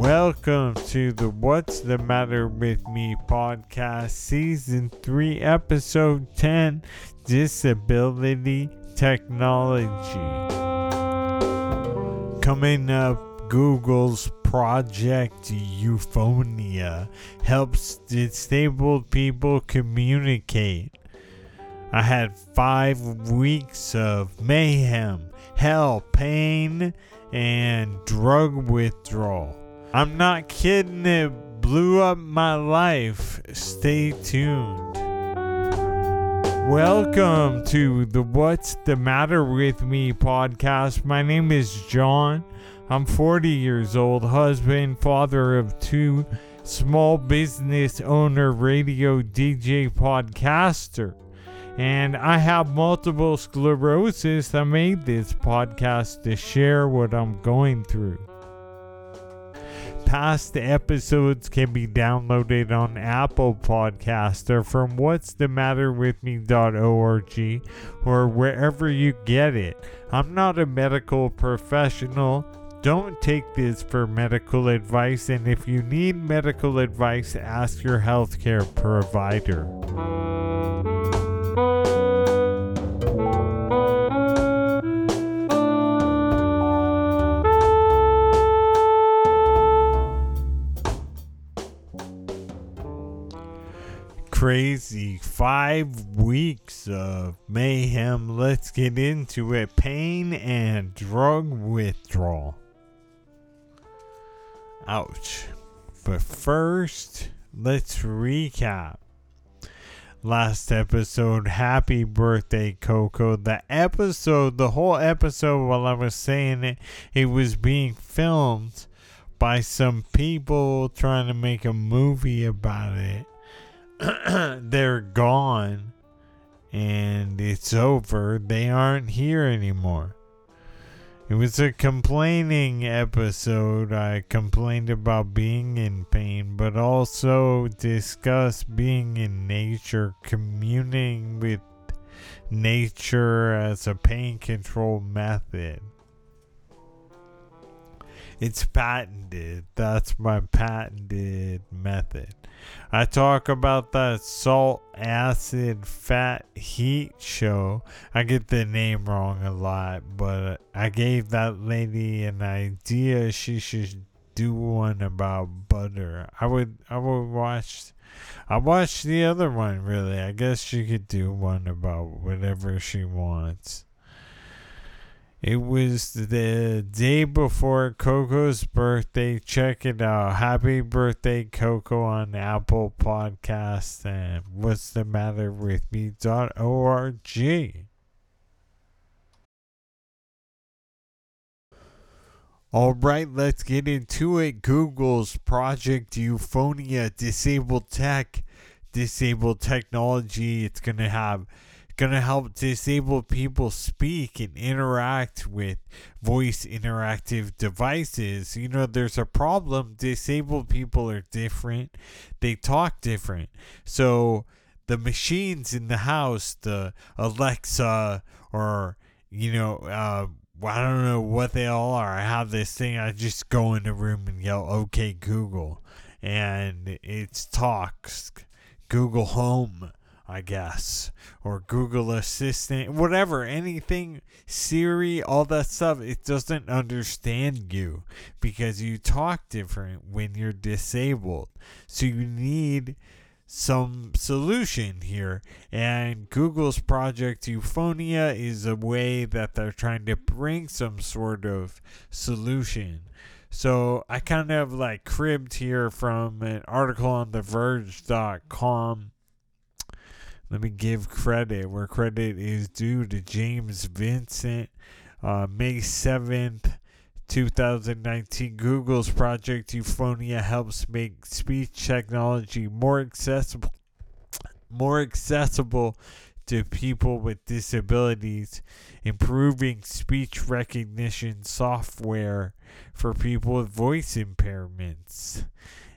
Welcome to the What's the Matter with Me podcast, season 3, episode 10 Disability Technology. Coming up, Google's Project Euphonia helps disabled people communicate. I had five weeks of mayhem, hell, pain, and drug withdrawal. I'm not kidding, it blew up my life. Stay tuned. Welcome to the What's the Matter with Me podcast. My name is John. I'm 40 years old, husband, father of two, small business owner, radio DJ, podcaster. And I have multiple sclerosis. I made this podcast to share what I'm going through. Past episodes can be downloaded on Apple Podcast or from what's the matter with me.org or wherever you get it. I'm not a medical professional. Don't take this for medical advice, and if you need medical advice, ask your healthcare provider. Crazy five weeks of mayhem. Let's get into it. Pain and drug withdrawal. Ouch. But first, let's recap. Last episode, happy birthday, Coco. The episode, the whole episode, while I was saying it, it was being filmed by some people trying to make a movie about it they're gone and it's over. They aren't here anymore. It was a complaining episode. I complained about being in pain, but also discussed being in nature, communing with nature as a pain control method. It's patented. That's my patented method. I talk about that salt, acid, fat, heat show. I get the name wrong a lot, but I gave that lady an idea she should do one about butter. I would I would watch I watched the other one really. I guess she could do one about whatever she wants. It was the day before Coco's birthday. Check it out. Happy birthday, Coco, on Apple Podcast and What's the Matter with Me.org. All right, let's get into it. Google's Project Euphonia Disabled Tech, Disabled Technology. It's going to have going to help disabled people speak and interact with voice interactive devices. You know, there's a problem. Disabled people are different, they talk different. So, the machines in the house, the Alexa or, you know, uh, I don't know what they all are. I have this thing, I just go in the room and yell, okay, Google. And it talks Google Home I guess, or Google Assistant, whatever, anything, Siri, all that stuff, it doesn't understand you because you talk different when you're disabled. So you need some solution here. And Google's Project Euphonia is a way that they're trying to bring some sort of solution. So I kind of like cribbed here from an article on TheVerge.com let me give credit where credit is due to James Vincent. Uh, May 7th, 2019, Google's Project Euphonia helps make speech technology more accessible more accessible to people with disabilities, improving speech recognition software for people with voice impairments.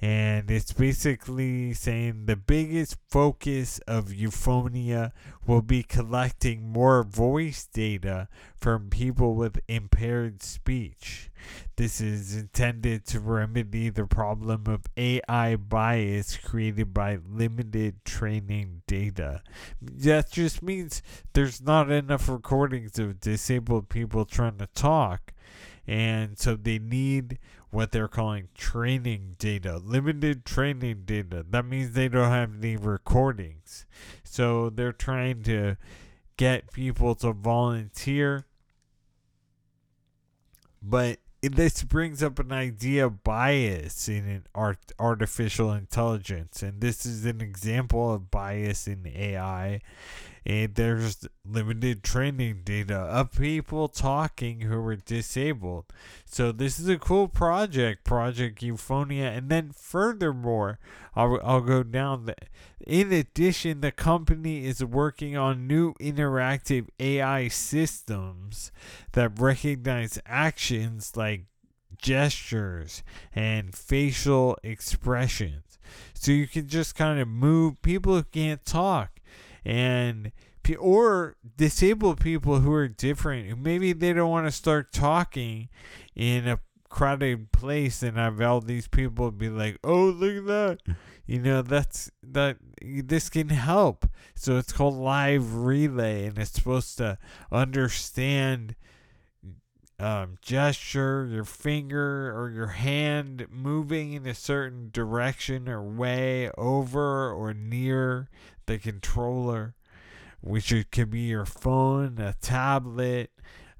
And it's basically saying the biggest focus of Euphonia will be collecting more voice data from people with impaired speech. This is intended to remedy the problem of AI bias created by limited training data. That just means there's not enough recordings of disabled people trying to talk. And so they need what they're calling training data, limited training data. That means they don't have any recordings. So they're trying to get people to volunteer. But this brings up an idea of bias in an art, artificial intelligence. And this is an example of bias in AI and there's limited training data of people talking who were disabled. So this is a cool project, Project Euphonia. And then furthermore, I'll, I'll go down. The, in addition, the company is working on new interactive AI systems that recognize actions like gestures and facial expressions. So you can just kind of move people who can't talk and or disabled people who are different maybe they don't want to start talking in a crowded place and have all these people be like oh look at that. You know that's that this can help. So it's called live relay and it's supposed to understand um, gesture, your finger or your hand moving in a certain direction or way over or near the controller, which it could be your phone, a tablet,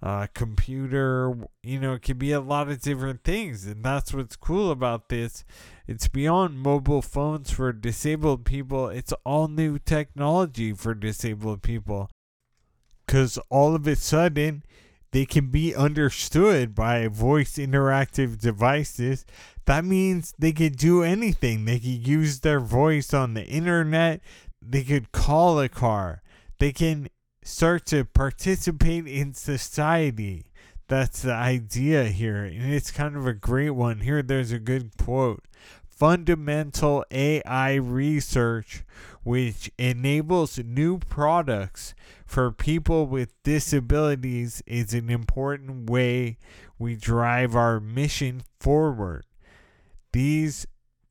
a computer, you know, it can be a lot of different things. And that's what's cool about this. It's beyond mobile phones for disabled people, it's all new technology for disabled people. Because all of a sudden, they can be understood by voice interactive devices. That means they could do anything. They could use their voice on the internet. They could call a car. They can start to participate in society. That's the idea here. And it's kind of a great one. Here, there's a good quote fundamental AI research which enables new products for people with disabilities is an important way we drive our mission forward. These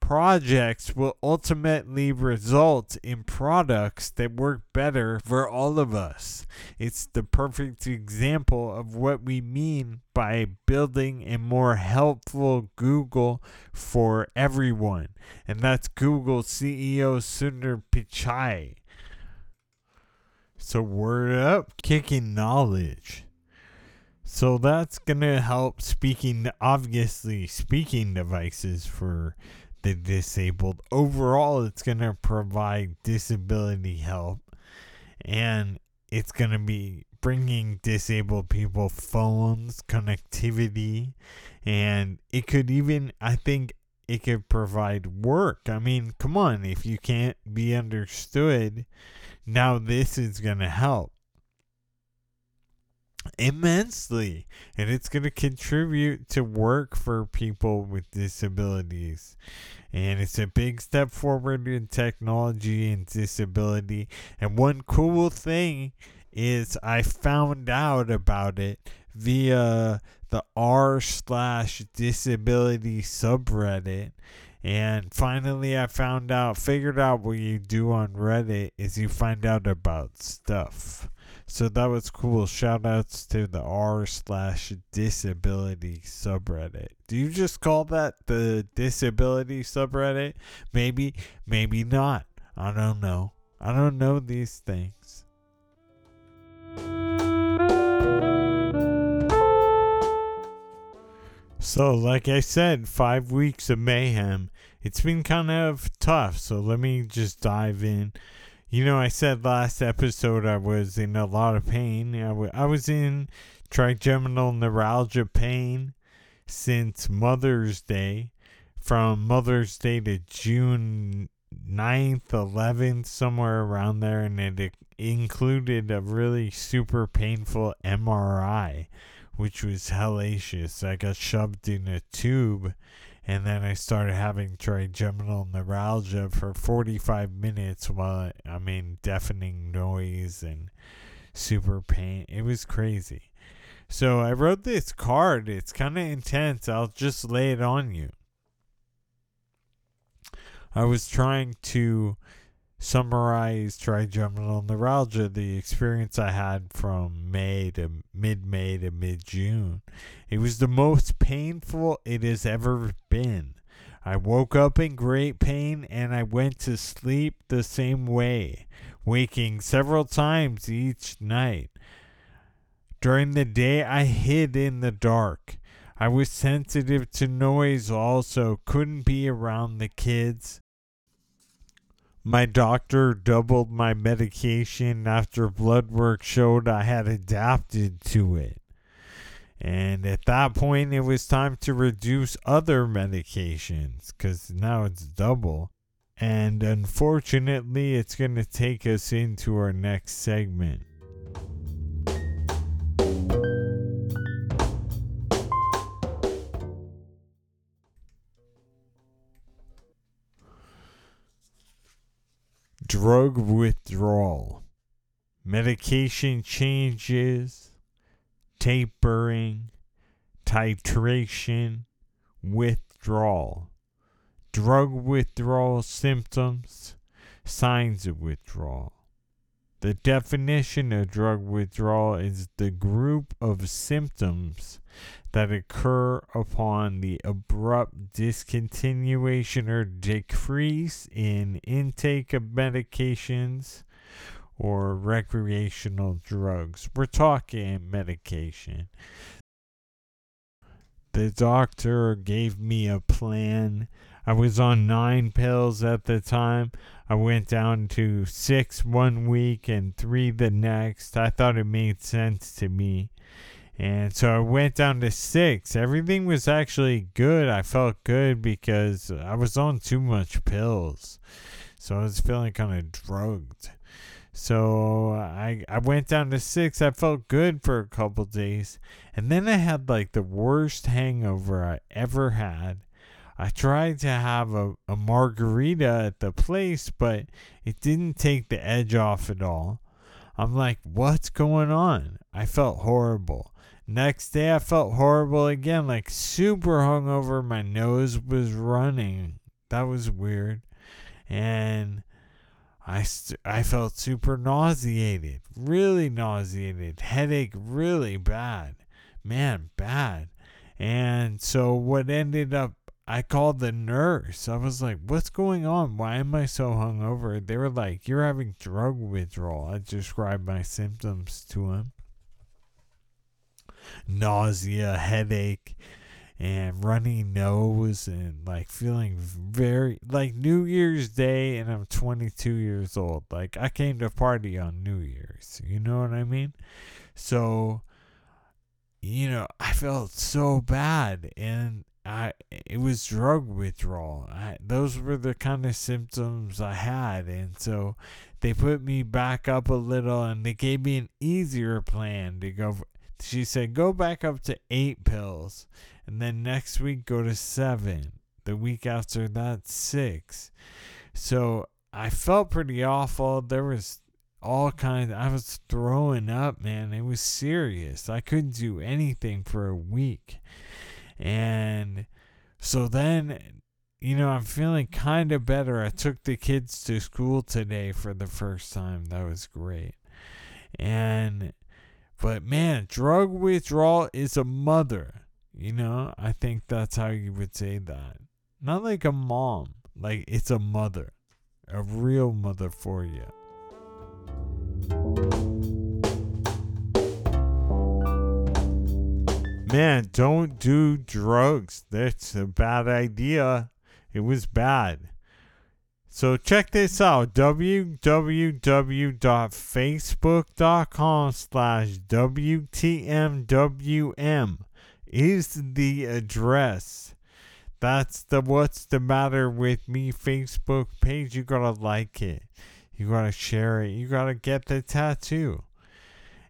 projects will ultimately result in products that work better for all of us. It's the perfect example of what we mean by building a more helpful Google for everyone. And that's Google CEO Sundar Pichai. So, word up, kicking knowledge. So that's going to help speaking, obviously, speaking devices for the disabled. Overall, it's going to provide disability help and it's going to be bringing disabled people phones, connectivity, and it could even, I think, it could provide work. I mean, come on, if you can't be understood, now this is going to help immensely and it's going to contribute to work for people with disabilities. And it's a big step forward in technology and disability. And one cool thing is i found out about it via the r slash disability subreddit and finally i found out figured out what you do on reddit is you find out about stuff so that was cool. Shout outs to the r slash disability subreddit. Do you just call that the disability subreddit? Maybe, maybe not. I don't know. I don't know these things. So, like I said, five weeks of mayhem. It's been kind of tough, so let me just dive in you know, I said last episode I was in a lot of pain. I, w- I was in trigeminal neuralgia pain since Mother's Day, from Mother's Day to June 9th, 11th, somewhere around there, and it included a really super painful MRI, which was hellacious. I got shoved in a tube and then I started having trigeminal neuralgia for 45 minutes while I mean deafening noise and super pain. It was crazy. So I wrote this card. It's kind of intense. I'll just lay it on you. I was trying to summarize trigeminal neuralgia, the experience I had from May to mid May to mid June. It was the most painful it has ever been. I woke up in great pain and I went to sleep the same way, waking several times each night. During the day, I hid in the dark. I was sensitive to noise also, couldn't be around the kids. My doctor doubled my medication after blood work showed I had adapted to it. And at that point, it was time to reduce other medications because now it's double. And unfortunately, it's going to take us into our next segment. Drug withdrawal, medication changes, tapering, titration, withdrawal, drug withdrawal symptoms, signs of withdrawal. The definition of drug withdrawal is the group of symptoms that occur upon the abrupt discontinuation or decrease in intake of medications or recreational drugs. We're talking medication. The doctor gave me a plan. I was on nine pills at the time. I went down to six one week and three the next. I thought it made sense to me. And so I went down to six. Everything was actually good. I felt good because I was on too much pills. So I was feeling kind of drugged. So I I went down to six. I felt good for a couple days. And then I had like the worst hangover I ever had. I tried to have a, a margarita at the place, but it didn't take the edge off at all. I'm like, what's going on? I felt horrible. Next day, I felt horrible again, like super hungover. My nose was running. That was weird. And I, st- I felt super nauseated, really nauseated, headache really bad. Man, bad. And so, what ended up, I called the nurse. I was like, What's going on? Why am I so hungover? They were like, You're having drug withdrawal. I described my symptoms to him nausea, headache, and runny nose, and like feeling very like New Year's Day, and I'm 22 years old. Like I came to party on New Year's. You know what I mean? So, you know, I felt so bad, and I it was drug withdrawal. I, those were the kind of symptoms I had, and so they put me back up a little, and they gave me an easier plan to go she said go back up to eight pills and then next week go to seven. The week after that six. So i felt pretty awful. There was all kinds i was throwing up man. It was serious. I couldn't do anything for a week. And so then you know i'm feeling kind of better. I took the kids to school today for the first time. That was great. And but man, drug withdrawal is a mother. You know, I think that's how you would say that. Not like a mom, like it's a mother, a real mother for you. Man, don't do drugs. That's a bad idea. It was bad. So check this out, www.facebook.com slash WTMWM is the address. That's the What's the Matter with Me Facebook page. You gotta like it. You gotta share it. You gotta get the tattoo.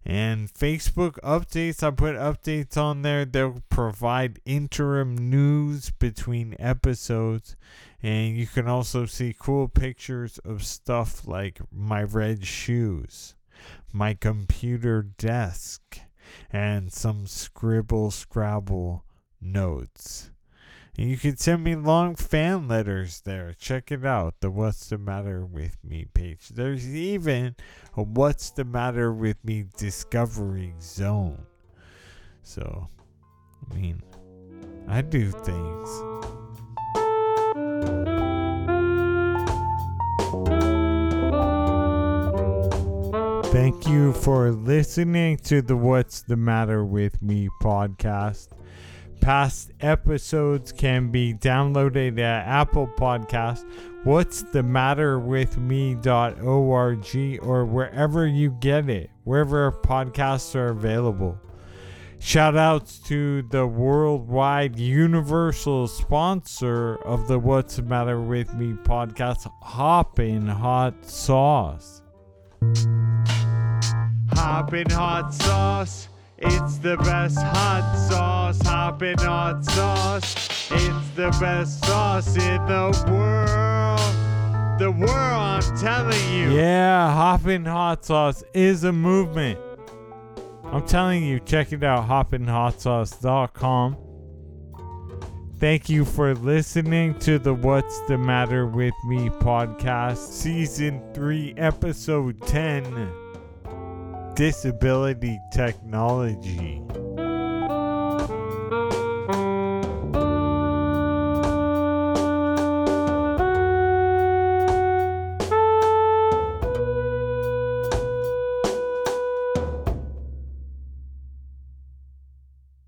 And Facebook updates, I put updates on there. They'll provide interim news between episodes. And you can also see cool pictures of stuff like my red shoes, my computer desk, and some scribble scrabble notes. You can send me long fan letters there. Check it out, the What's the Matter with Me page. There's even a What's the Matter with Me discovery zone. So, I mean, I do things. Thank you for listening to the What's the Matter with Me podcast. Past episodes can be downloaded at Apple Podcast, What's the Matter with Me.org, or wherever you get it, wherever podcasts are available. Shout outs to the worldwide universal sponsor of the What's the Matter with Me podcast, Hoppin' Hot Sauce. Hoppin' Hot Sauce. It's the best hot sauce, hoppin' hot sauce. It's the best sauce in the world. The world, I'm telling you. Yeah, hoppin' hot sauce is a movement. I'm telling you, check it out, hoppinhotsauce.com. Thank you for listening to the What's the Matter with Me podcast, season 3, episode 10 disability technology.